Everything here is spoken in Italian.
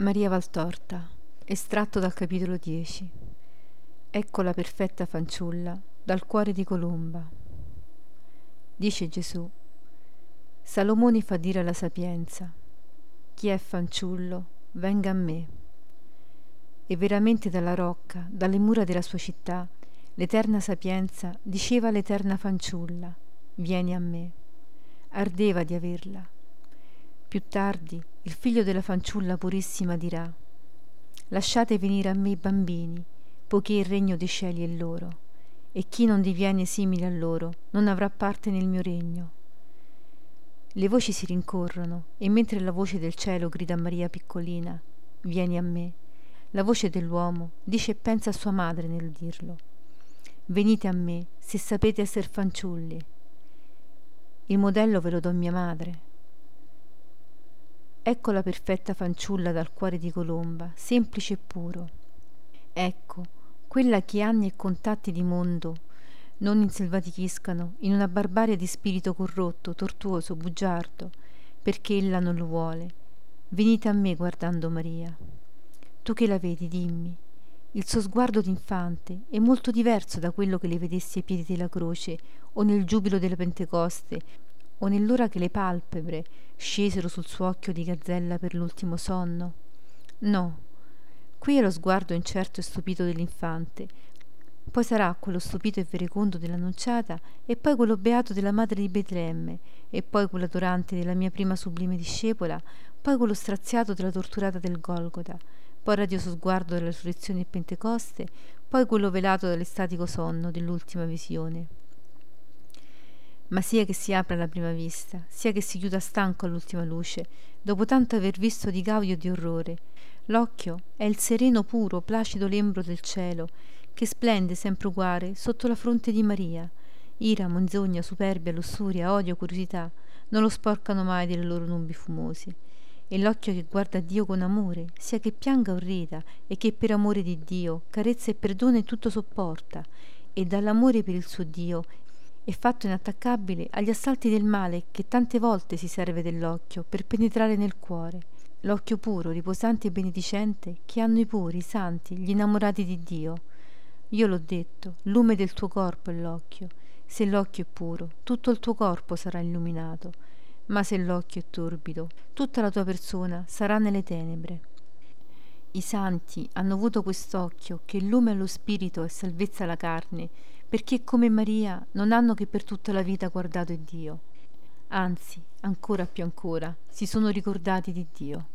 Maria Valtorta, estratto dal capitolo 10. Ecco la perfetta fanciulla dal cuore di Colomba. Dice Gesù, Salomone fa dire alla sapienza, chi è fanciullo, venga a me. E veramente dalla rocca, dalle mura della sua città, l'eterna sapienza diceva all'eterna fanciulla, vieni a me. Ardeva di averla più tardi il figlio della fanciulla purissima dirà Lasciate venire a me i bambini, poiché il regno dei cieli è loro, e chi non diviene simile a loro non avrà parte nel mio regno. Le voci si rincorrono, e mentre la voce del cielo grida a Maria piccolina, vieni a me, la voce dell'uomo dice e pensa a sua madre nel dirlo. Venite a me, se sapete essere fanciulli. Il modello ve lo do mia madre, Ecco la perfetta fanciulla dal cuore di colomba, semplice e puro. Ecco, quella che anni e contatti di mondo non inselvatichiscano in una barbarie di spirito corrotto, tortuoso, bugiardo, perché ella non lo vuole. Venite a me guardando Maria. Tu che la vedi, dimmi. Il suo sguardo d'infante è molto diverso da quello che le vedessi ai piedi della croce o nel giubilo della Pentecoste o nell'ora che le palpebre scesero sul suo occhio di gazzella per l'ultimo sonno? No, qui è lo sguardo incerto e stupito dell'infante, poi sarà quello stupito e verecondo dell'annunciata, e poi quello beato della madre di Betlemme, e poi quello adorante della mia prima sublime discepola, poi quello straziato della torturata del Golgota, poi il radioso sguardo della resurrezione e Pentecoste, poi quello velato dall'estatico sonno dell'ultima visione ma sia che si apra alla prima vista, sia che si chiuda stanco all'ultima luce, dopo tanto aver visto di gaudio e di orrore, l'occhio è il sereno puro, placido lembro del cielo, che splende sempre uguale sotto la fronte di Maria. Ira, menzogna, superbia, lussuria, odio, curiosità non lo sporcano mai delle loro nubi fumosi. E l'occhio che guarda Dio con amore, sia che pianga o rida, e che per amore di Dio carezza e perdona e tutto sopporta, e dall'amore per il suo Dio è fatto inattaccabile agli assalti del male che tante volte si serve dell'occhio per penetrare nel cuore. L'occhio puro, riposante e benedicente che hanno i puri, i santi, gli innamorati di Dio. Io l'ho detto, lume del tuo corpo è l'occhio. Se l'occhio è puro, tutto il tuo corpo sarà illuminato. Ma se l'occhio è torbido, tutta la tua persona sarà nelle tenebre. I santi hanno avuto quest'occhio che lume allo spirito e salvezza alla carne, perché come Maria non hanno che per tutta la vita guardato Dio. Anzi, ancora più ancora, si sono ricordati di Dio.